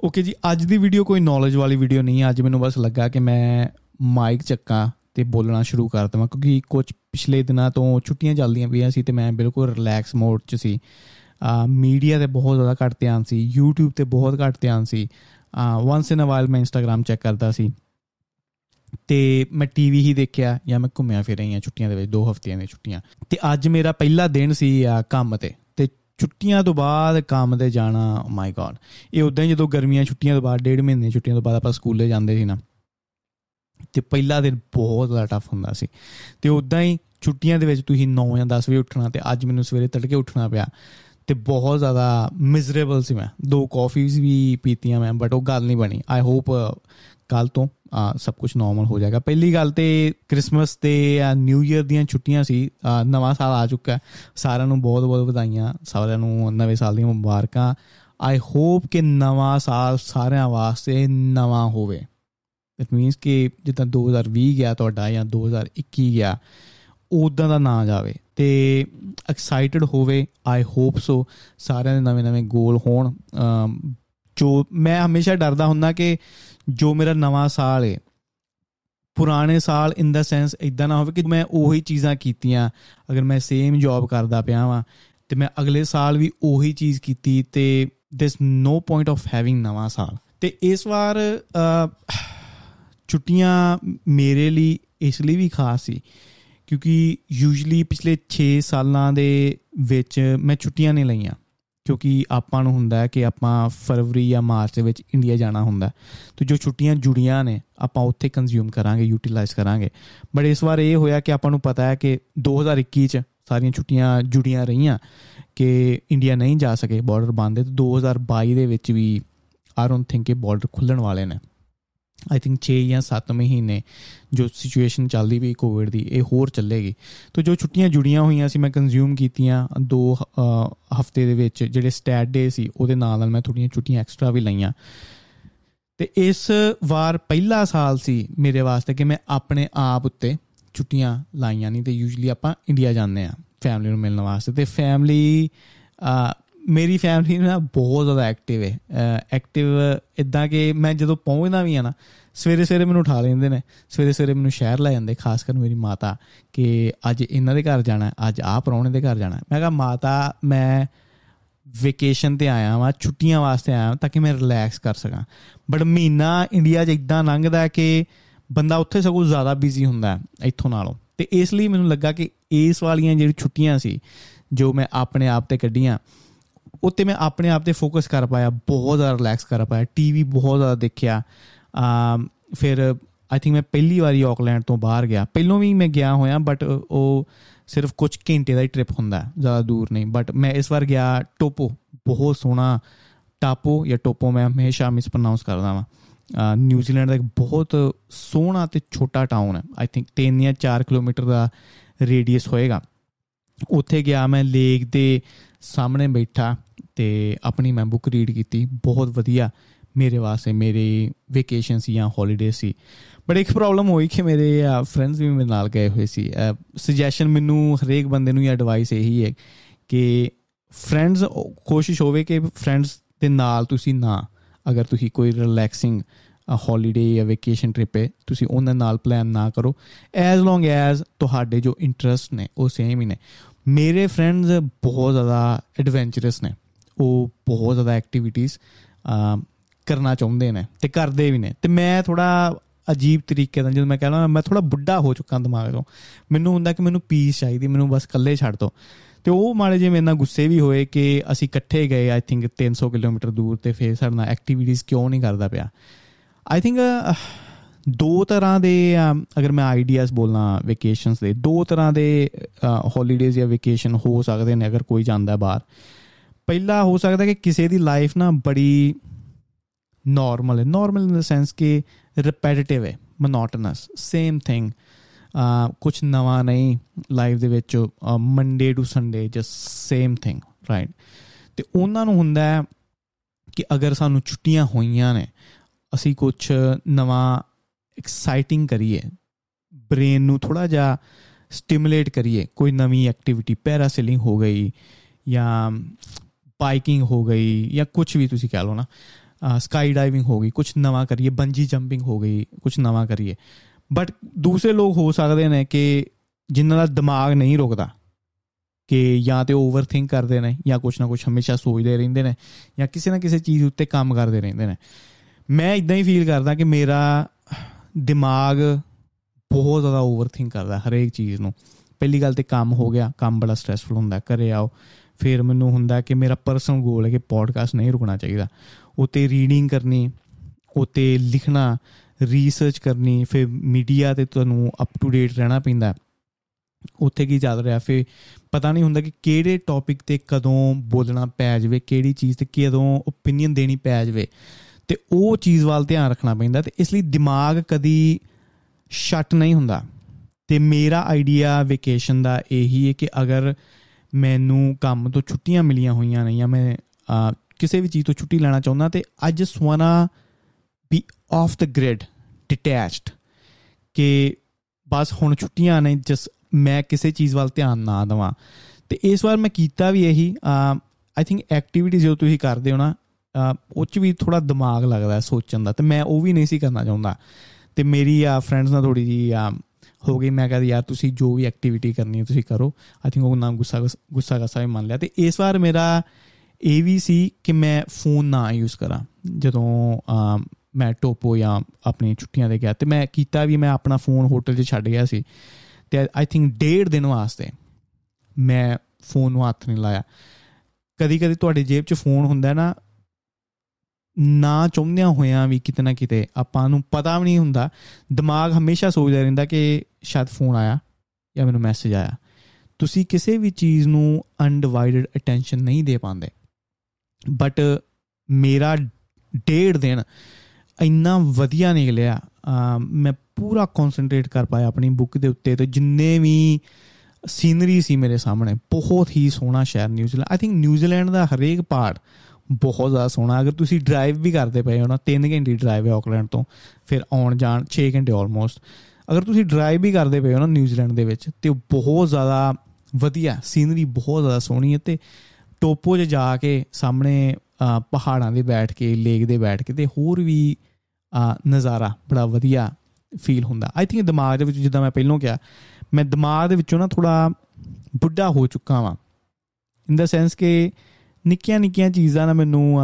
Okay ਜੀ, ਅੱਜ ਦੀ ਵੀਡੀਓ ਕੋਈ ਨੌਲੇਜ ਵਾਲੀ ਵੀਡੀਓ ਨਹੀਂ ਹੈ ਅੱਜ ਮੈਨੂੰ ਬਸ ਲੱਗਾ ਕਿ ਮੈਂ ਮਾਈਕ ਚੱਕਾਂ ਤੇ ਬੋਲਣਾ ਸ਼ੁਰੂ ਕਰ ਦਵਾਂ, ਕਿਉਂਕਿ ਕੁਝ ਪਿਛਲੇ ਦਿਨਾਂ ਤੋਂ ਛੁੱਟੀਆਂ ਚੱਲਦੀਆਂ ਪਈਆਂ ਸੀ ਤੇ ਮੈਂ ਬਿਲਕੁਲ ਰਿਲੈਕਸ ਮੋਡ 'ਚ ਸੀ। ਮੀਡੀਆ ਤੇ ਬਹੁਤ ਜ਼ਿਆਦਾ ਘੱਟ ਧਿਆਨ ਸੀ, YouTube ਤੇ ਬਹੁਤ ਘੱਟ ਧਿਆਨ ਸੀ। ਵਾਂਸ ਇਨ ਅ ਵਾਈਲ ਮੈਂ Instagram ਚੈੱਕ ਕਰਦਾ ਸੀ। ਤੇ ਮੈਂ ਟੀਵੀ ਹੀ ਦੇਖਿਆ ਜਾਂ ਮੈਂ ਘੁੰਮਿਆ ਫਿਰ ਰਹੀਆਂ ਛੁੱਟੀਆਂ ਦੇ ਵਿੱਚ 2 ਹਫ਼ਤਿਆਂ ਦੀਆਂ ਛੁੱਟੀਆਂ। ਤੇ ਅੱਜ ਮੇਰਾ ਪਹਿਲਾ ਦਿਨ ਸੀ ਕੰਮ ਤੇ ਤੇ। ਛੁੱਟੀਆਂ ਤੋਂ ਬਾਅਦ ਕੰਮ ਤੇ ਜਾਣਾ ਮਾਈ ਗॉड ਇਹ ਉਦਾਂ ਹੀ ਜਦੋਂ ਗਰਮੀਆਂ ਛੁੱਟੀਆਂ ਤੋਂ ਬਾਅਦ, ਡੇਢ ਮਹੀਨੇ ਛੁੱਟੀਆਂ ਤੋਂ ਬਾਅਦ ਆਪਾਂ ਸਕੂਲੇ ਜਾਂਦੇ ਸੀ ਨਾ, ਤੇ ਪਹਿਲਾ ਦਿਨ ਬਹੁਤ ਜ਼ਿਆਦਾ ਟਫ ਹੁੰਦਾ ਸੀ। ਤੇ ਉਦਾਂ ਹੀ ਛੁੱਟੀਆਂ ਦੇ ਵਿੱਚ ਤੁਸੀਂ 9 ਜਾਂ 10 ਵਜੇ ਉੱਠਣਾ ਤੇ ਅੱਜ ਮੈਨੂੰ ਸਵੇਰੇ ਤੜਕੇ ਉੱਠਣਾ ਪਿਆ। ਤੇ ਬਹੁਤ ਜ਼ਿਆਦਾ ਮਿਜ਼ਰੇਬਲ ਸੀ ਮੈਂ। ਦੋ ਕਾਫੀਜ਼ ਵੀ ਪੀਤੀਆਂ ਮੈਂ ਬਟ ਉਹ ਗੱਲ ਨਹੀਂ ਬਣੀ। ਆਈ ਹੋਪ ਕੱਲ ਤੋਂ ਸਭ ਕੁਝ ਨਾਰਮਲ ਹੋ ਜਾਏਗਾ। ਪਹਿਲੀ ਗੱਲ ਤੇ ਕ੍ਰਿਸਮਸ ਤੇ ਨਿਊ ਇਅਰ ਦੀਆਂ ਛੁੱਟੀਆਂ ਸੀ ਨਵਾਂ ਸਾਲ ਆ ਚੁੱਕਾ ਸਾਰਿਆਂ ਨੂੰ ਬਹੁਤ ਬਹੁਤ ਵਧਾਈਆਂ। ਸਾਰਿਆਂ ਨੂੰ ਨਵੇਂ ਸਾਲ ਦੀਆਂ ਮੁਬਾਰਕਾਂ। ਆਈ ਹੋਪ ਕਿ ਨਵਾਂ ਸਾਲ ਸਾਰਿਆਂ ਵਾਸਤੇ ਨਵਾਂ ਹੋਵੇ। ਇਟ ਮੀਨਸ ਕਿ ਜਿੱਦਾਂ 2020 ਗਿਆ ਤੁਹਾਡਾ ਜਾਂ 2021 ਗਿਆ ਉਦਾਂ ਦਾ ਨਾ ਜਾਵੇ ਤੇ ਐਕਸਾਈਟਡ ਹੋਵੇ ਆਈ ਹੋਪ ਸੋ ਸਾਰਿਆਂ ਦੇ ਨਵੇਂ ਨਵੇਂ ਗੋਲ ਹੋਣ। ਜੋ ਮੈਂ ਹਮੇਸ਼ਾ ਡਰਦਾ ਹੁੰਦਾ ਕਿ ਜੋ ਮੇਰਾ ਨਵਾਂ ਸਾਲ ਹੈ ਪੁਰਾਣੇ ਸਾਲ ਇਨ ਦਾ ਸੈਂਸ ਇਦਾਂ ਨਾ ਹੋਵੇ ਕਿ ਮੈਂ ਉਹੀ ਚੀਜ਼ਾਂ ਕੀਤੀਆਂ, ਅਗਰ ਮੈਂ ਸੇਮ ਜੌਬ ਕਰਦਾ ਪਿਆ ਵਾਂ, ਤੇ ਮੈਂ ਅਗਲੇ ਸਾਲ ਵੀ ਉਹੀ ਚੀਜ਼ ਕੀਤੀ ਤੇ this no point of having ਨਵਾਂ ਸਾਲ। ਤੇ ਇਸ ਵਾਰ ਛੁੱਟੀਆਂ ਮੇਰੇ ਲਈ ਇਸ ਲਈ ਵੀ ਖਾਸ ਸੀ ਕਿਉਂਕਿ ਯੂਜੂਲੀ ਪਿਛਲੇ 6 ਸਾਲਾਂ ਦੇ ਵਿੱਚ ਮੈਂ ਛੁੱਟੀਆਂ ਨਹੀਂ ਲਈਆਂ। ਕਿਉਂਕਿ ਆਪਾਂ ਨੂੰ ਹੁੰਦਾ ਹੈ ਕਿ ਆਪਾਂ ਫਰਵਰੀ ਜਾਂ ਮਾਰਚ ਦੇ ਵਿੱਚ ਇੰਡੀਆ ਜਾਣਾ ਹੁੰਦਾ ਤੇ ਜੋ ਛੁੱਟੀਆਂ ਜੁੜੀਆਂ ਨੇ, ਆਪਾਂ ਉੱਥੇ ਕੰਜ਼ਿਊਮ ਕਰਾਂਗੇ ਯੂਟਿਲਾਈਜ਼ ਕਰਾਂਗੇ। ਬਟ ਇਸ ਵਾਰ ਇਹ ਹੋਇਆ ਕਿ ਆਪਾਂ ਨੂੰ ਪਤਾ ਹੈ ਕਿ 2021 ਚ ਸਾਰੀਆਂ ਛੁੱਟੀਆਂ ਜੁੜੀਆਂ ਰਹੀਆਂ ਕਿ ਇੰਡੀਆ ਨਹੀਂ ਜਾ ਸਕੇ ਬਾਰਡਰ ਬੰਦ ਤੇ 2022 ਦੇ ਵਿੱਚ ਵੀ ਆਈ ਡੋਨਟ ਥਿੰਕ ਕਿ ਬਾਰਡਰ ਖੁੱਲਣ ਵਾਲੇ ਨੇ। ਆਈ ਥਿੰਕ 6 ਜਾਂ 7 ਮਹੀਨੇ ਜੋ ਸਿਚੁਏਸ਼ਨ ਚੱਲਦੀ ਵੀ ਕੋਵਿਡ ਦੀ, ਇਹ ਹੋਰ ਚੱਲੇਗੀ। ਤੋਂ ਜੋ ਛੁੱਟੀਆਂ ਜੁੜੀਆਂ ਹੋਈਆਂ ਸੀ, ਮੈਂ ਕੰਜ਼ਿਊਮ ਕੀਤੀਆਂ ਦੋ ਹਫ਼ਤੇ ਦੇ ਵਿੱਚ, ਜਿਹੜੇ ਸਟੈਟ ਡੇ ਸੀ, ਉਹਦੇ ਨਾਲ ਨਾਲ ਮੈਂ ਥੋੜੀਆਂ ਛੁੱਟੀਆਂ ਐਕਸਟਰਾ ਵੀ ਲਈਆਂ। ਤੇ ਇਸ ਵਾਰ ਪਹਿਲਾ ਸਾਲ ਸੀ ਮੇਰੇ ਵਾਸਤੇ ਕਿ ਮੈਂ ਆਪਣੇ ਆਪ ਉੱਤੇ ਛੁੱਟੀਆਂ ਲਾਈਆਂ ਨਹੀਂ, ਤੇ ਯੂਜੂਲੀ ਆਪਾਂ ਇੰਡੀਆ ਜਾਂਦੇ ਆ ਫੈਮਿਲੀ ਨੂੰ ਮਿਲਣ ਵਾਸਤੇ। ਤੇ ਫੈਮਿਲੀ ਮੇਰੀ ਫੈਮਿਲੀ ਨਾ ਬਹੁਤ ਜ਼ਿਆਦਾ ਐਕਟਿਵ ਹੈ ਐਕਟਿਵ ਇਦਾਂ ਕਿ ਮੈਂ ਜਦੋਂ ਪਹੁੰਚਦਾ ਵੀ ਆ ਨਾ, ਸਵੇਰੇ ਸਵੇਰੇ ਮੈਨੂੰ ਉਠਾ ਲੈਂਦੇ ਨੇ। ਸਵੇਰੇ ਸਵੇਰੇ ਮੈਨੂੰ ਸ਼ਹਿਰ ਲੈ ਜਾਂਦੇ, ਖਾਸ ਕਰ ਮੇਰੀ ਮਾਤਾ ਕਿ ਅੱਜ ਇਹਨਾਂ ਦੇ ਘਰ ਜਾਣਾ, ਅੱਜ ਆਹ ਪਰੌਣੇ ਦੇ ਘਰ ਜਾਣਾ। ਮੈਂ ਕਿਹਾ, ਮਾਤਾ, ਮੈਂ ਵਕੇਸ਼ਨ ਤੇ ਆਇਆ ਵਾਂ, ਛੁੱਟੀਆਂ ਵਾਸਤੇ ਆਇਆ ਤਾਂ ਕਿ ਮੈਂ ਰਿਲੈਕਸ ਕਰ ਸਕਾਂ। ਬਟ ਮਹੀਨਾ ਇੰਡੀਆ 'ਚ ਇਦਾਂ ਲੰਘਦਾ ਕਿ ਬੰਦਾ ਉੱਥੇ ਸਗੋਂ ਜ਼ਿਆਦਾ ਬਿਜ਼ੀ ਹੁੰਦਾ ਇੱਥੋਂ ਨਾਲੋਂ। ਤੇ ਇਸ ਲਈ ਮੈਨੂੰ ਲੱਗਾ ਕਿ ਇਸ ਵਾਲੀਆਂ ਜਿਹੜੀ ਛੁੱਟੀਆਂ ਸੀ, ਜੋ ਮੈਂ ਆਪਣੇ ਆਪ ਤੇ ਕੱਢੀਆਂ ਉੱਤੇ ਮੈਂ ਆਪਣੇ ਆਪ ਤੇ ਫੋਕਸ ਕਰ ਪਾਇਆ, ਬਹੁਤ ਜ਼ਿਆਦਾ ਰਿਲੈਕਸ ਕਰ ਪਾਇਆ ਟੀਵੀ ਬਹੁਤ ਜ਼ਿਆਦਾ ਦੇਖਿਆ ਆ ਫਿਰ ਆਈ ਥਿੰਕ ਮੈਂ ਪਹਿਲੀ ਵਾਰੀ ਆਕਲੈਂਡ ਤੋਂ ਬਾਹਰ ਗਿਆ। ਪਹਿਲੋਂ ਵੀ ਮੈਂ ਗਿਆ ਹੋਇਆ ਬਟ ਉਹ ਸਿਰਫ ਕੁਝ ਘੰਟੇ ਦਾ ਹੀ ਟ੍ਰਿਪ ਹੁੰਦਾ, ਜ਼ਿਆਦਾ ਦੂਰ ਨਹੀਂ। ਬਟ ਮੈਂ ਇਸ ਵਾਰ ਗਿਆ ਟੋਪੋ, ਬਹੁਤ ਸੋਹਣਾ ਟਾਪੋ ਜਾਂ ਟੋਪੋ ਮੈਂ ਹਮੇਸ਼ਾ ਮਿਸ ਪ੍ਰੋਨਾਂਸ ਕਰਦਾ ਵਾਂ। ਨਿਊਜ਼ੀਲੈਂਡ ਦਾ ਇੱਕ ਬਹੁਤ ਸੋਹਣਾ ਤੇ ਛੋਟਾ ਟਾਊਨ ਹੈ। ਆਈ ਥਿੰਕ 3 ਜਾਂ 4 ਕਿਲੋਮੀਟਰ ਦਾ ਰੇਡੀਅਸ ਹੋਏਗਾ। ਉੱਥੇ ਗਿਆ ਮੈਂ ਲੇਕ ਦੇ ਸਾਹਮਣੇ ਬੈਠਾ ਤੇ ਆਪਣੀ ਮੈਂ ਬੁੱਕ ਰੀਡ ਕੀਤੀ। ਬਹੁਤ ਵਧੀਆ ਮੇਰੇ ਵਾਸਤੇ, ਮੇਰੀ ਵਕੇਸ਼ਨ ਸੀ ਜਾਂ ਹੌਲੀਡੇ ਸੀ। ਬਟ ਇੱਕ ਪ੍ਰੋਬਲਮ ਹੋਈ ਕਿ ਮੇਰੇ ਫਰੈਂਡਸ ਵੀ ਮੇਰੇ ਨਾਲ ਗਏ ਹੋਏ ਸੀ। ਸੁਜੈਸ਼ਨ ਮੈਨੂੰ ਹਰੇਕ ਬੰਦੇ ਨੂੰ ਇਹ ਐਡਵਾਈਸ ਇਹੀ ਹੈ ਕਿ ਫਰੈਂਡਸ ਕੋਸ਼ਿਸ਼ ਹੋਵੇ ਕਿ ਫਰੈਂਡਸ ਦੇ ਨਾਲ ਤੁਸੀਂ ਨਾ, ਅਗਰ ਤੁਸੀਂ ਕੋਈ ਰਿਲੈਕਸਿੰਗ ਹੌਲੀਡੇ ਜਾਂ ਵਕੇਸ਼ਨ ਟ੍ਰਿਪ ਹੈ ਤੁਸੀਂ ਉਹਨਾਂ ਨਾਲ ਪਲਾਨ ਨਾ ਕਰੋ। ਐਜ਼ ਲੌਂਗ ਐਜ਼ ਤੁਹਾਡੇ ਜੋ ਇੰਟਰਸਟ ਨੇ, ਉਹ ਸੇਮ ਹੀ ਨੇ। ਮੇਰੇ ਫਰੈਂਡਸ ਬਹੁਤ ਜ਼ਿਆਦਾ ਐਡਵੈਂਚਰਸ ਨੇ। ਉਹ ਬਹੁਤ ਜ਼ਿਆਦਾ ਐਕਟੀਵਿਟੀਆਂ ਕਰਨਾ ਚਾਹੁੰਦੇ ਨੇ ਤੇ ਕਰਦੇ ਵੀ ਨੇ। ਤੇ ਮੈਂ ਥੋੜਾ ਅਜੀਬ ਤਰੀਕੇ ਨਾਲ, ਜਦੋਂ ਮੈਂ ਕਹਿੰਦਾ ਮੈਂ ਥੋੜਾ ਬੁੱਢਾ ਹੋ ਚੁੱਕਾ ਦਿਮਾਗ ਤੋਂ। ਮੈਨੂੰ ਹੁੰਦਾ ਕਿ ਮੈਨੂੰ ਪੀਸ ਚਾਹੀਦੀ, ਮੈਨੂੰ ਬਸ ਇਕੱਲੇ ਛੱਡ ਦੋ। ਤੇ ਉਹ ਮਾੜੇ ਜਿਵੇਂ ਇਹਨਾਂ ਗੁੱਸੇ ਵੀ ਹੋਏ ਕਿ ਅਸੀਂ ਇਕੱਠੇ ਗਏ ਆਈ ਥਿੰਕ 300 ਕਿਲੋਮੀਟਰ ਦੂਰ ਤੇ ਫੇਰ ਸਾਡੇ ਨਾਲ ਐਕਟੀਵਿਟੀਆਂ ਕਿਉਂ ਨਹੀਂ ਕਰਦਾ ਪਿਆ। ਆਈ ਥਿੰਕ uh, uh, ਦੋ ਤਰ੍ਹਾਂ ਦੇ ਅਗਰ ਮੈਂ ਆਈਡੀਆਜ਼ ਬੋਲਣਾ ਵਕੇਸ਼ਨਸ ਦੇ, ਦੋ ਤਰ੍ਹਾਂ ਦੇ ਹੌਲੀਡੇਜ਼ ਜਾਂ ਵਕੇਸ਼ਨ ਹੋ ਸਕਦੇ ਨੇ ਅਗਰ ਕੋਈ ਜਾਂਦਾ ਬਾਹਰ। ਪਹਿਲਾ ਹੋ ਸਕਦਾ ਕਿ ਕਿਸੇ ਦੀ ਲਾਈਫ ਨਾ ਬੜੀ ਨਾਰਮਲ ਹੈ। ਨਾਰਮਲ ਇਨ ਦ ਸੈਂਸ ਕਿ ਰਿਪੀਟਿਟਿਵ ਹੈ ਮੋਨੋਟਨਸ ਸੇਮ ਥਿੰਗ ਕੁਝ ਨਵਾਂ ਨਹੀਂ ਲਾਈਫ ਦੇ ਵਿੱਚ Monday to Sunday just same thing right ਤੇ ਉਹਨਾਂ ਨੂੰ ਹੁੰਦਾ ਹੈ ਕਿ ਅਗਰ ਸਾਨੂੰ ਛੁੱਟੀਆਂ ਹੋਈਆਂ ਨੇ ਅਸੀਂ ਕੁਝ ਨਵਾਂ ਐਕਸਾਈਟਿੰਗ ਕਰੀਏ ਬ੍ਰੇਨ ਨੂੰ ਥੋੜਾ ਜਿਹਾ ਸਟਿਮੂਲੇਟ ਕਰੀਏ, ਕੋਈ ਨਵੀਂ ਐਕਟੀਵਿਟੀ ਪੈਰਾਸੇਲਿੰਗ ਹੋ ਗਈ ਜਾਂ ਬਾਈਕਿੰਗ ਹੋ ਗਈ ਜਾਂ ਕੁਝ ਵੀ ਤੁਸੀਂ ਕਹ ਲਓ ਨਾ ਸਕਾਈ ਡਾਈਵਿੰਗ ਹੋ ਗਈ ਕੁਝ ਨਵਾਂ ਕਰੀਏ ਬੰਜੀ ਜੰਪਿੰਗ ਹੋ ਗਈ ਕੁਝ ਨਵਾਂ ਕਰੀਏ। ਬਟ ਦੂਸਰੇ ਲੋਕ ਹੋ ਸਕਦੇ ਨੇ ਕਿ ਜਿਨ੍ਹਾਂ ਦਾ ਦਿਮਾਗ ਨਹੀਂ ਰੁਕਦਾ ਕਿ ਜਾਂ ਤੇ ਓਵਰਥਿੰਕ ਕਰਦੇ ਨੇ ਜਾਂ ਕੁਝ ਨਾ ਕੁਝ ਹਮੇਸ਼ਾ ਸੋਚਦੇ ਰਹਿੰਦੇ ਨੇ ਜਾਂ ਕਿਸੇ ਨਾ ਕਿਸੇ ਚੀਜ਼ ਉੱਤੇ ਕੰਮ ਕਰਦੇ ਰਹਿੰਦੇ ਨੇ। ਮੈਂ ਇਦਾਂ ਹੀ ਫੀਲ ਕਰਦਾ ਕਿ ਮੇਰਾ ਦਿਮਾਗ ਬਹੁਤ ਜ਼ਿਆਦਾ ਓਵਰਥਿੰਕ ਕਰਦਾ ਹਰੇਕ ਚੀਜ਼ ਨੂੰ। ਪਹਿਲੀ ਗੱਲ ਤੇ ਕੰਮ ਹੋ ਗਿਆ, ਕੰਮ ਬੜਾ ਸਟ੍ਰੈਸਫੁਲ ਹੁੰਦਾ, ਘਰੇ ਆਓ। ਫਿਰ ਮੈਨੂੰ ਹੁੰਦਾ ਕਿ ਮੇਰਾ ਪਰਸਨਲ ਗੋਲ ਹੈ ਕਿ ਪੋਡਕਾਸਟ ਨਹੀਂ ਰੁਕਣਾ ਚਾਹੀਦਾ। ਉਤੇ ਰੀਡਿੰਗ ਕਰਨੀ, ਉਤੇ ਲਿਖਣਾ ਰਿਸਰਚ ਕਰਨੀ, ਫਿਰ ਮੀਡੀਆ ਤੇ ਤੁਹਾਨੂੰ ਅਪ ਟੂ ਡੇਟ ਰਹਿਣਾ ਪੈਂਦਾ। ਉੱਥੇ ਕੀ ਚੱਲ ਰਿਹਾ, ਫਿਰ ਪਤਾ ਨਹੀਂ ਹੁੰਦਾ ਕਿ ਕਿਹੜੇ ਟੌਪਿਕ ਤੇ ਕਦੋਂ ਬੋਲਣਾ ਪੈ ਜਾਵੇ, ਕਿਹੜੀ ਚੀਜ਼ ਤੇ ਕਦੋਂ ਓਪੀਨੀਅਨ ਦੇਣੀ ਪੈ ਜਾਵੇ। ਤੇ ਉਹ ਚੀਜ਼ ਵੱਲ ਧਿਆਨ ਰੱਖਣਾ ਪੈਂਦਾ ਤੇ ਇਸ ਲਈ ਦਿਮਾਗ ਕਦੀ ਸ਼ਟ ਨਹੀਂ ਹੁੰਦਾ। ਤੇ ਮੇਰਾ ਆਈਡੀਆ ਵੈਕੇਸ਼ਨ ਦਾ ਇਹੀ ਹੈ ਕਿ ਅਗਰ ਮੈਨੂੰ ਕੰਮ ਤੋਂ ਛੁੱਟੀਆਂ ਮਿਲੀਆਂ ਹੋਈਆਂ ਨੇ ਜਾਂ ਮੈਂ ਕਿਸੇ ਵੀ ਚੀਜ਼ ਤੋਂ ਛੁੱਟੀ ਲੈਣਾ ਚਾਹੁੰਦਾ ਤੇ ਅੱਜ savanna be off the grid detached ਕਿ ਬਸ ਹੁਣ ਛੁੱਟੀਆਂ ਨੇ ਜਸ ਮੈਂ ਕਿਸੇ ਚੀਜ਼ ਵੱਲ ਧਿਆਨ ਨਾ ਦਵਾਂ। ਤੇ ਇਸ ਵਾਰ ਮੈਂ ਕੀਤਾ ਵੀ ਇਹੀ ਆਈ ਥਿੰਕ ਐਕਟੀਵਿਟੀ ਜੋ ਤੁਸੀਂ ਕਰਦੇ ਹੋ ਨਾ ਉਹ ਚ ਵੀ ਥੋੜਾ ਦਿਮਾਗ ਲੱਗਦਾ ਸੋਚਣ ਦਾ ਤੇ ਮੈਂ ਉਹ ਵੀ ਨਹੀਂ ਸੀ ਕਰਨਾ ਚਾਹੁੰਦਾ। ਤੇ ਮੇਰੀ ਆ ਫਰੈਂਡਸ ਨਾਲ ਥੋੜੀ ਜੀ ਹੋ ਗਈ। ਮੈਂ ਕਹਿੰਦਾ ਯਾਰ ਤੁਸੀਂ ਜੋ ਵੀ ਐਕਟੀਵਿਟੀ ਕਰਨੀ ਹੈ ਤੁਸੀਂ ਕਰੋ। ਆਈ ਥਿੰਕ ਉਹ ਨਾਮ ਗੁੱਸਾ ਗੁੱਸਾ ਗੁੱਸਾ ਵੀ ਮੰਨ ਲਿਆ। ਤੇ ਇਸ ਵਾਰ ਮੇਰਾ ਇਹ ਵੀ ਸੀ ਕਿ ਮੈਂ ਫੋਨ ਨਾ ਯੂਜ਼ ਕਰਾਂ। ਜਦੋਂ ਮੈਂ ਟੋਪੋ ਜਾਂ ਆਪਣੀ ਛੁੱਟੀਆਂ ਤੇ ਗਿਆ ਤੇ ਮੈਂ ਕੀਤਾ ਵੀ ਮੈਂ ਆਪਣਾ ਫੋਨ ਹੋਟਲ 'ਚ ਛੱਡ ਗਿਆ ਸੀ। ਤੇ ਆਈ ਥਿੰਕ ਡੇਢ ਦਿਨ ਵਾਸਤੇ ਮੈਂ ਫੋਨ ਨੂੰ ਹੱਥ ਨਹੀਂ ਲਾਇਆ। ਕਦੀ ਕਦੀ ਤੁਹਾਡੇ ਜੇਬ 'ਚ ਫੋਨ ਹੁੰਦਾ ਨਾ ਨਾ ਚਾਹੁੰਦਿਆਂ ਹੋਇਆਂ ਵੀ ਕਿਤੇ ਨਾ ਕਿਤੇ ਆਪਾਂ ਨੂੰ ਪਤਾ ਵੀ ਨਹੀਂ ਹੁੰਦਾ। ਦਿਮਾਗ ਹਮੇਸ਼ਾ ਸੋਚਦਾ ਰਹਿੰਦਾ ਕਿ ਸ਼ਾਇਦ ਫੋਨ ਆਇਆ ਜਾਂ ਮੈਨੂੰ ਮੈਸੇਜ ਆਇਆ। ਤੁਸੀਂ ਕਿਸੇ ਵੀ ਚੀਜ਼ ਨੂੰ ਅਨਡਿਵਾਈਡਡ ਅਟੈਂਸ਼ਨ ਨਹੀਂ ਦੇ ਪਾਉਂਦੇ। ਬਟ ਮੇਰਾ ਡੇਢ ਦਿਨ ਇੰਨਾ ਵਧੀਆ ਨਿਕਲਿਆ। ਮੈਂ ਪੂਰਾ ਕਨਸੈਂਟਰੇਟ ਕਰ ਪਾਇਆ ਆਪਣੀ ਬੁੱਕ ਦੇ ਉੱਤੇ ਤੇ ਜਿੰਨੇ ਵੀ ਸੀਨਰੀ ਸੀ ਮੇਰੇ ਸਾਹਮਣੇ, ਬਹੁਤ ਹੀ ਸੋਹਣਾ ਸ਼ਹਿਰ New Zealand I think New Zealand ਦਾ ਹਰੇਕ ਪਾਰਟ ਬਹੁਤ ਜ਼ਿਆਦਾ ਸੋਹਣਾ। ਅਗਰ ਤੁਸੀਂ ਡਰਾਈਵ ਵੀ ਕਰਦੇ ਪਏ ਹੋ ਨਾ 3 ਘੰਟੇ ਡਰਾਈਵ ਹੈ ਆਕਲੈਂਡ ਤੋਂ, ਫਿਰ ਆਉਣ ਜਾਣ 6 ਘੰਟੇ ਆਲਮੋਸਟ ਅਗਰ ਤੁਸੀਂ ਡਰਾਈਵ ਵੀ ਕਰਦੇ ਪਏ ਹੋ ਨਾ ਨਿਊਜ਼ੀਲੈਂਡ ਦੇ ਵਿੱਚ, ਤੇ ਬਹੁਤ ਜ਼ਿਆਦਾ ਵਧੀਆ ਸੀਨਰੀ ਬਹੁਤ ਜ਼ਿਆਦਾ ਸੋਹਣੀ ਹੈ ਤੇ ਟੋਪੋ 'ਚ ਜਾ ਕੇ ਸਾਹਮਣੇ ਪਹਾੜਾਂ ਦੇ ਬੈਠ ਕੇ ਲੇਕ ਦੇ ਬੈਠ ਕੇ ਤੇ ਹੋਰ ਵੀ ਨਜ਼ਾਰਾ ਬੜਾ ਵਧੀਆ ਫੀਲ ਹੁੰਦਾ। ਆਈ ਥਿੰਕ ਦਿਮਾਗ ਦੇ ਵਿੱਚ ਜਿੱਦਾਂ ਮੈਂ ਪਹਿਲਾਂ ਕਿਹਾ, ਮੈਂ ਦਿਮਾਗ ਦੇ ਵਿੱਚੋਂ ਨਾ ਥੋੜਾ ਬੁੱਢਾ ਹੋ ਚੁੱਕਾ ਵਾਂ। ਇਨ ਦਾ ਸੈਂਸ ਕਿ ਨਿੱਕੀਆਂ ਨਿੱਕੀਆਂ ਚੀਜ਼ਾਂ ਨਾ ਮੈਨੂੰ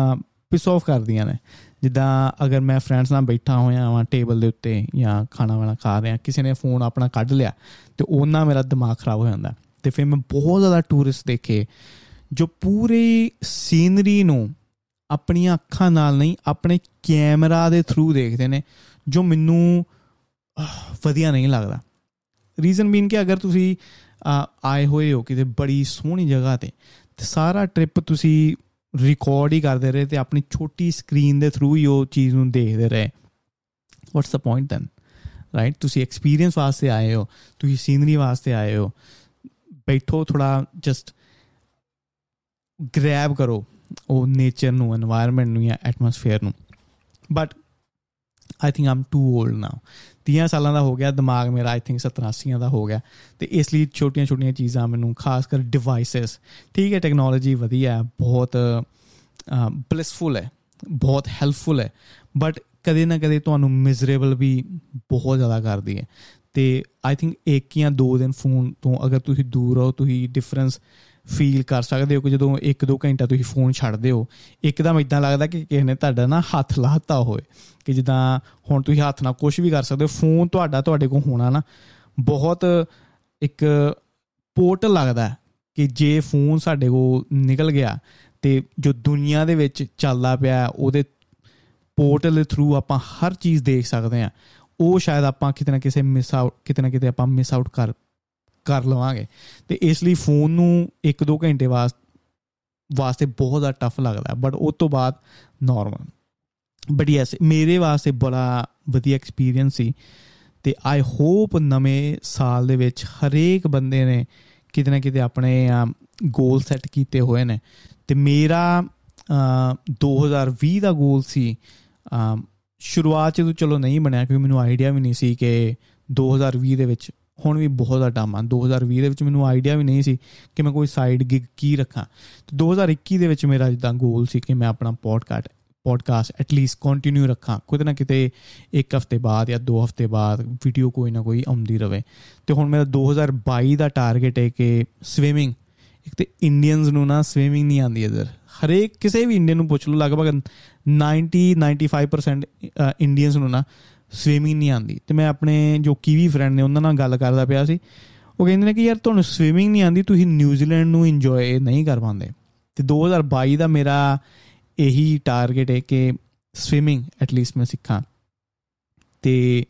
ਪਿਸ ਆਫ ਕਰਦੀਆਂ ਨੇ। ਜਿੱਦਾਂ ਅਗਰ ਮੈਂ ਫਰੈਂਡਸ ਨਾਲ ਬੈਠਾ ਹੋਇਆ ਵਾਂ ਟੇਬਲ ਦੇ ਉੱਤੇ ਜਾਂ ਖਾਣਾ ਵਾਣਾ ਖਾ ਰਿਹਾ, ਕਿਸੇ ਨੇ ਫੋਨ ਆਪਣਾ ਕੱਢ ਲਿਆ ਤੇ ਉਹਨਾਂ ਮੇਰਾ ਦਿਮਾਗ ਖਰਾਬ ਹੋ ਜਾਂਦਾ। ਤੇ ਫਿਰ ਮੈਂ ਬਹੁਤ ਜ਼ਿਆਦਾ ਟੂਰਿਸਟ ਦੇਖੇ, ਜੋ ਪੂਰੀ ਸੀਨਰੀ ਨੂੰ ਆਪਣੀਆਂ ਅੱਖਾਂ ਨਾਲ ਨਹੀਂ, ਆਪਣੇ ਕੈਮਰਾ ਦੇ ਥਰੂ ਦੇਖਦੇ ਨੇ, ਜੋ ਮੈਨੂੰ ਵਧੀਆ ਨਹੀਂ ਲੱਗਦਾ। ਰੀਜ਼ਨ ਬੀਨ ਕਿ ਅਗਰ ਤੁਸੀਂ ਆਏ ਹੋਏ ਹੋ ਕਿਤੇ ਬੜੀ ਸੋਹਣੀ ਜਗ੍ਹਾ ਤੇ ਤੇ ਸਾਰਾ ਟ੍ਰਿਪ ਤੁਸੀਂ ਰਿਕਾਰਡ ਹੀ ਕਰਦੇ ਰਹੇ ਤੇ ਆਪਣੀ ਛੋਟੀ ਸਕਰੀਨ ਦੇ ਥਰੂ ਹੀ ਉਹ ਚੀਜ਼ ਨੂੰ ਦੇਖਦੇ ਰਹੇ। What's the point then right ਤੁਸੀਂ ਐਕਸਪੀਰੀਅੰਸ ਵਾਸਤੇ ਆਏ ਹੋ, ਤੁਸੀਂ ਸੀਨਰੀ ਵਾਸਤੇ ਆਏ ਹੋ। ਬੈਠੋ ਥੋੜਾ ਜਸਟ ਗ੍ਰੈਬ ਕਰੋ ਉਹ ਨੇਚਰ ਨੂੰ এনवायरमेंट ਨੂੰ ਜਾਂ ਐਟਮੋਸਫੇਅਰ ਨੂੰ। But I think I'm too old now 30 ਸਾਲਾਂ ਦਾ ਹੋ ਗਿਆ, ਦਿਮਾਗ ਮੇਰਾ ਆਈ ਥਿੰਕ 70 80 ਦਾ ਹੋ ਗਿਆ। ਤੇ ਇਸ ਲਈ ਛੋਟੀਆਂ ਛੋਟੀਆਂ ਚੀਜ਼ਾਂ ਮੈਨੂੰ, ਖਾਸ ਕਰ ਡਿਵਾਈਸਸ ਠੀਕ ਹੈ ਟੈਕਨੋਲੋਜੀ ਵਧੀਆ ਹੈ, ਬਹੁਤ ਬਲਿਸਫੁਲ ਹੈ, ਬਹੁਤ ਹੈਲਪਫੁਲ ਹੈ। ਬਟ ਕਦੇ ਨਾ ਕਦੇ ਤੁਹਾਨੂੰ ਮਿਜ਼ਰੇਬਲ ਵੀ ਬਹੁਤ ਜ਼ਿਆਦਾ ਕਰਦੀ ਹੈ। ਤੇ ਆਈ ਥਿੰਕ ਇੱਕ ਜਾਂ ਦੋ ਦਿਨ ਫੋਨ ਤੋਂ ਅਗਰ ਤੁਸੀਂ ਦੂਰ ਹੋ ਤੁਸੀਂ ਡਿਫਰੈਂਸ ਫੀਲ ਕਰ ਸਕਦੇ ਹੋ ਕਿ ਜਦੋਂ 1-2 ਘੰਟਾ ਤੁਸੀਂ ਫੋਨ ਛੱਡਦੇ ਹੋ, ਇੱਕਦਮ ਇਦਾਂ ਲੱਗਦਾ ਕਿ ਕਿਸੇ ਨੇ ਤੁਹਾਡਾ ਨਾ ਹੱਥ ਲਾਤਾ ਹੋਏ ਕਿ ਜਿੱਦਾਂ ਹੁਣ ਤੁਸੀਂ ਹੱਥ ਨਾਲ ਕੁਝ ਵੀ ਕਰ ਸਕਦੇ ਹੋ ਫੋਨ ਤੁਹਾਡਾ ਤੁਹਾਡੇ ਕੋਲ ਹੋਣਾ ਨਾ ਬਹੁਤ ਇੱਕ ਪੋਰਟਲ ਲੱਗਦਾ ਕਿ ਜੇ ਫੋਨ ਸਾਡੇ ਕੋਲ ਨਿਕਲ ਗਿਆ ਤੇ ਜੋ ਦੁਨੀਆ ਦੇ ਵਿੱਚ ਚੱਲਦਾ ਪਿਆ ਉਹਦੇ ਪੋਰਟਲ ਦੇ ਥਰੂ ਆਪਾਂ ਹਰ ਚੀਜ਼ ਦੇਖ ਸਕਦੇ ਆ ਉਹ ਸ਼ਾਇਦ ਆਪਾਂ ਕਿਤੇ ਨਾ ਕਿਸੇ ਮਿਸ ਆਊਟ ਕਿਤੇ ਨਾ ਕਿਤੇ ਆਪਾਂ ਮਿਸ ਆਊਟ ਕਰ ਕਰ ਲਵਾਂਗੇ। ਤੇ ਇਸ ਲਈ ਫੋਨ ਨੂੰ 1-2 ਘੰਟੇ ਵਾਸਤੇ ਬਹੁਤ ਜ਼ਿਆਦਾ ਟਫ ਲੱਗਦਾ ਬਟ ਉਸ ਤੋਂ ਬਾਅਦ ਨਾਰਮਲ ਬਟ ਯੈਸ ਮੇਰੇ ਵਾਸਤੇ ਬੜਾ ਵਧੀਆ ਐਕਸਪੀਰੀਅੰਸ ਸੀ ਤੇ ਆਈ ਹੋਪ ਨਵੇਂ ਸਾਲ ਦੇ ਵਿੱਚ ਹਰੇਕ ਬੰਦੇ ਨੇ ਕਿਤੇ ਨਾ ਕਿਤੇ ਆਪਣੇ ਗੋਲ ਸੈੱਟ ਕੀਤੇ ਹੋਏ ਨੇ। ਤੇ ਮੇਰਾ 2020 ਦਾ ਗੋਲ ਸੀ ਸ਼ੁਰੂਆਤ ਚ ਚਲੋ ਨਹੀਂ ਬਣਿਆ, ਕਿਉਂਕਿ ਮੈਨੂੰ ਆਈਡੀਆ ਵੀ ਨਹੀਂ ਸੀ ਕਿ 2020 ਦੇ ਵਿੱਚ ਹੁਣ ਵੀ ਬਹੁਤ ਜ਼ਿਆਦਾ ਟਾਈਮ ਆ 2020 ਦੇ ਵਿੱਚ ਮੈਨੂੰ ਆਈਡੀਆ ਵੀ ਨਹੀਂ ਸੀ ਕਿ ਮੈਂ ਕੋਈ ਸਾਈਡ ਗਿਗ ਕੀ ਰੱਖਾਂ। ਤੇ 2021 ਦੇ ਵਿੱਚ ਮੇਰਾ ਜਿੱਦਾਂ ਗੋਲ ਸੀ ਕਿ ਮੈਂ ਆਪਣਾ ਪੋਡਕਾਸਟ ਪੋਡਕਾਸਟ ਐਟਲੀਸਟ ਕੰਟੀਨਿਊ ਰੱਖਾਂ। ਕਿਤੇ ਨਾ ਕਿਤੇ ਇੱਕ ਹਫ਼ਤੇ ਬਾਅਦ ਜਾਂ ਦੋ ਹਫ਼ਤੇ ਬਾਅਦ ਵੀਡੀਓ ਕੋਈ ਨਾ ਕੋਈ ਆਉਂਦੀ ਰਵੇ। ਤੇ ਹੁਣ ਮੇਰਾ 2022 ਦਾ ਟਾਰਗੇਟ ਹੈ ਕਿ ਸਵਿਮਿੰਗ ਇੱਕ ਤੇ ਇੰਡੀਅਨਸ ਨੂੰ ਨਾ ਸਵਿਮਿੰਗ ਨਹੀਂ ਆਉਂਦੀ ਇਧਰ। ਹਰੇਕ ਕਿਸੇ ਵੀ ਇੰਡੀਅਨ ਨੂੰ ਪੁੱਛ ਲਓ, ਲਗਭਗ 90 95% ਇੰਡੀਅਨਸ ਨੂੰ ਨਾ ਸਵਿਮਿੰਗ ਨਹੀਂ ਆਉਂਦੀ। ਤੇ ਮੈਂ ਆਪਣੇ ਜੋ ਕੀਵੀ ਫਰੈਂਡ ਨੇ, ਉਹਨਾਂ ਨਾਲ ਗੱਲ ਕਰਦਾ ਪਿਆ ਸੀ। ਉਹ ਕਹਿੰਦੇ ਨੇ ਕਿ ਯਾਰ, ਤੁਹਾਨੂੰ ਸਵਿਮਿੰਗ ਨਹੀਂ ਆਉਂਦੀ, ਤੁਸੀਂ ਨਿਊਜ਼ੀਲੈਂਡ ਨੂੰ ਇੰਜੋਏ ਨਹੀਂ ਕਰ ਪਾਉਂਦੇ। ਤੇ 2022 ਦਾ ਮੇਰਾ ਇਹੀ ਟਾਰਗੇਟ ਹੈ ਕਿ ਸਵਿਮਿੰਗ ਐਟਲੀਸਟ ਮੈਂ ਸਿੱਖਾਂ। ਤੇ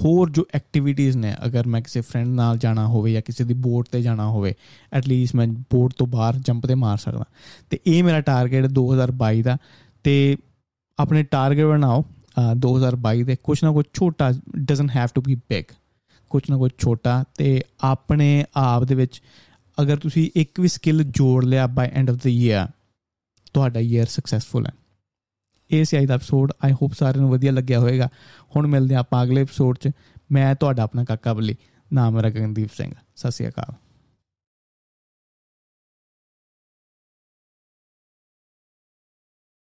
ਹੋਰ ਜੋ ਐਕਟੀਵਿਟੀਆਂ ਨੇ, ਅਗਰ ਮੈਂ ਕਿਸੇ ਫਰੈਂਡ ਨਾਲ ਜਾਣਾ ਹੋਵੇ ਜਾਂ ਕਿਸੇ ਦੀ ਬੋਟ ਤੇ ਜਾਣਾ ਹੋਵੇ ਐਟਲੀਸਟ ਮੈਂ ਬੋਟ ਤੋਂ ਬਾਹਰ ਜੰਪ ਤੇ ਮਾਰ ਸਕਦਾ। ਤੇ ਇਹ ਮੇਰਾ ਟਾਰਗੇਟ 2022 ਦਾ ਤੇ ਆਪਣੇ ਟਾਰਗੇਟ ਬਣਾਓ। 2022 ਦੇ ਕੁਝ ਨਾ ਕੁਝ ਛੋਟਾ doesn't have to be big ਕੁਝ ਨਾ ਕੁਝ ਛੋਟਾ ਤੇ ਆਪਣੇ ਆਪ ਦੇ ਵਿੱਚ ਅਗਰ ਤੁਸੀਂ ਇੱਕ ਵੀ ਸਕਿੱਲ ਜੋੜ ਲਿਆ by end of the year ਤੁਹਾਡਾ ਈਅਰ ਸਕਸੈਸਫੁਲ ਹੈ। ਇਹ ਸੀ ਅੱਜ ਦਾ ਐਪੀਸੋਡ ਆਈ ਹੋਪ ਸਾਰਿਆਂ ਨੂੰ ਵਧੀਆ ਲੱਗਿਆ ਹੋਵੇਗਾ। ਹੁਣ ਮਿਲਦੇ ਆਪਾਂ ਅਗਲੇ ਐਪੀਸੋਡ 'ਚ। ਮੈਂ ਤੁਹਾਡਾ ਆਪਣਾ ਕਾਕਾ ਬੱਲੀ, ਨਾਮ ਮੇਰਾ ਗਗਨਦੀਪ ਸਿੰਘ। ਸਤਿ ਸ਼੍ਰੀ ਅਕਾਲ।